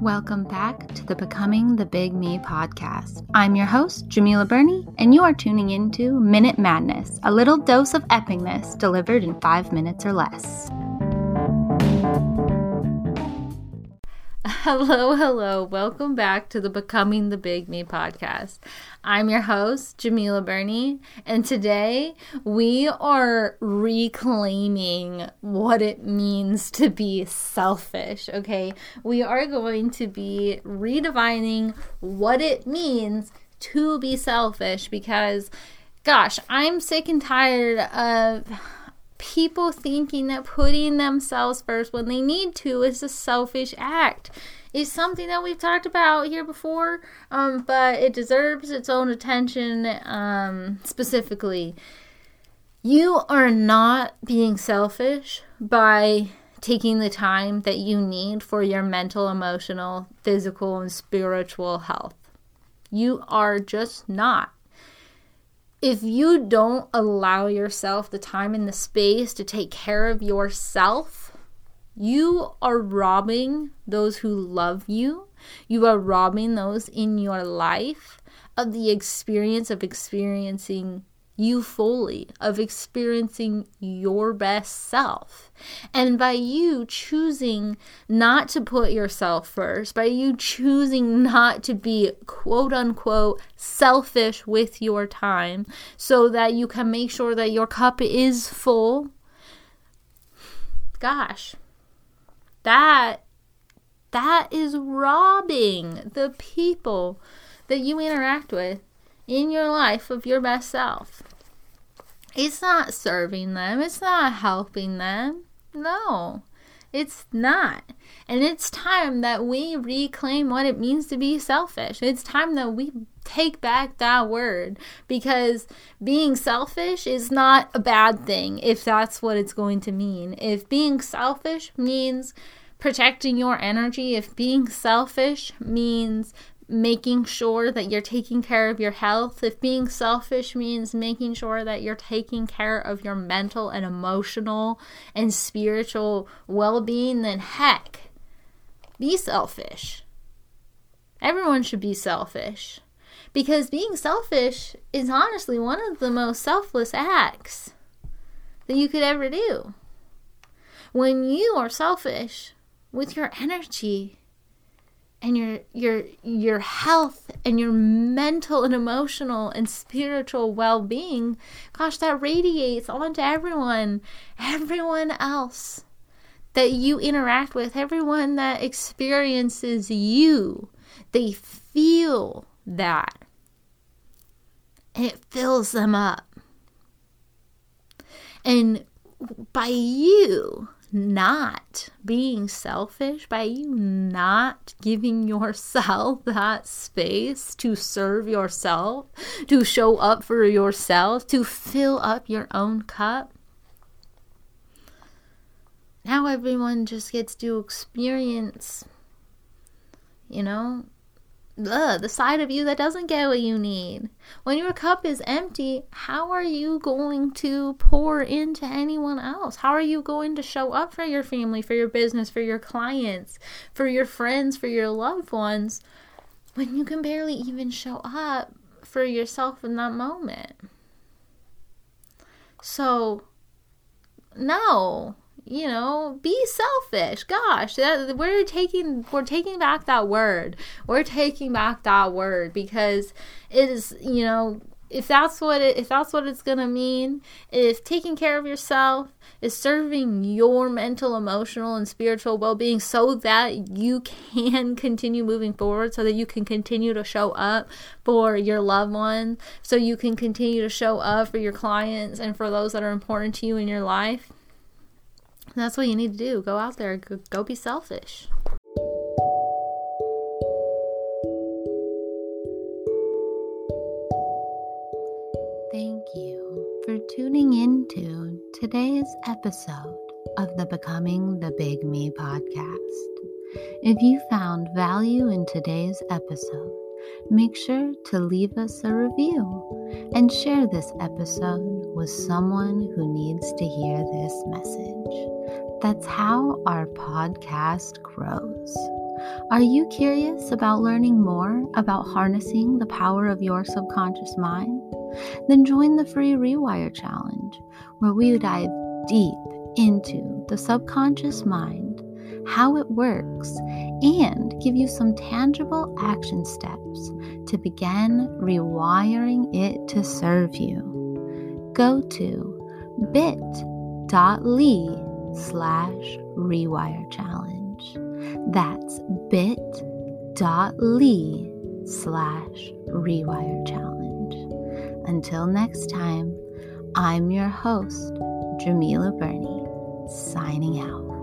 Welcome back to the Becoming the Big Me podcast. I'm your host, Djemilah Birnie, and you are tuning into Minute Madness, a little dose of epicness delivered in five minutes or less. Hello, hello. Welcome back to the Becoming the Big Me podcast. I'm your host, Djemilah Birnie, and today we are reclaiming what it means to be selfish, okay? We are going to be redefining what it means to be selfish because, gosh, I'm sick and tired of people thinking that putting themselves first when they need to is a selfish act is something that we've talked about here before, um, but it deserves its own attention um, specifically. You are not being selfish by taking the time that you need for your mental, emotional, physical, and spiritual health. You are just not if you don't allow yourself the time and the space to take care of yourself, you are robbing those who love you. You are robbing those in your life of the experience of experiencing you fully, of experiencing your best self. And by you choosing not to put yourself first, by you choosing not to be quote unquote selfish with your time, so that you can make sure that your cup is full, gosh, that that is robbing the people that you interact with in your life of your best self. It's not serving them, it's not helping them. No, it's not. And it's time that we reclaim what it means to be selfish. It's time that we take back that word because being selfish is not a bad thing if that's what it's going to mean. If being selfish means protecting your energy, if being selfish means making sure that you're taking care of your health, if being selfish means making sure that you're taking care of your mental and emotional and spiritual well being, then heck, be selfish. Everyone should be selfish. Because being selfish is honestly one of the most selfless acts that you could ever do. When you are selfish with your energy, and your your your health and your mental and emotional and spiritual well-being gosh that radiates onto everyone everyone else that you interact with everyone that experiences you. They feel that. And it fills them up. And by you not being selfish, by you not giving yourself that space to serve yourself, to show up for yourself, to fill up your own cup. Now everyone just gets to experience, you know, ugh, the side of you that doesn't get what you need. When your cup is empty, how are you going to pour into anyone else? How are you going to show up for your family, for your business, for your clients, for your friends, for your loved ones when you can barely even show up for yourself in that moment? So, no, you know be selfish. Gosh that, we're taking we're taking back that word. We're taking back that word because it is you know if that's what it if that's what it's gonna mean if taking care of yourself is serving your mental emotional and spiritual well-being so that you can continue moving forward so that you can continue to show up for your loved ones so you can continue to show up for your clients and for those that are important to you in your life that's what you need to do. Go out there, go, be selfish. Thank you for tuning into today's episode of the Becoming the Big Me podcast. If you found value in today's episode, make sure to leave us a review and share this episode with someone who needs to hear this message. That's how our podcast grows. Are you curious about learning more about harnessing the power of your subconscious mind? Then join the free Rewire Challenge, where we dive deep into the subconscious mind, how it works, and give you some tangible action steps to begin rewiring it to serve you. Go to bit.ly slash rewire challenge. That's bit.ly slash rewire challenge. Until next time, I'm your host, Djemilah Birnie, signing out.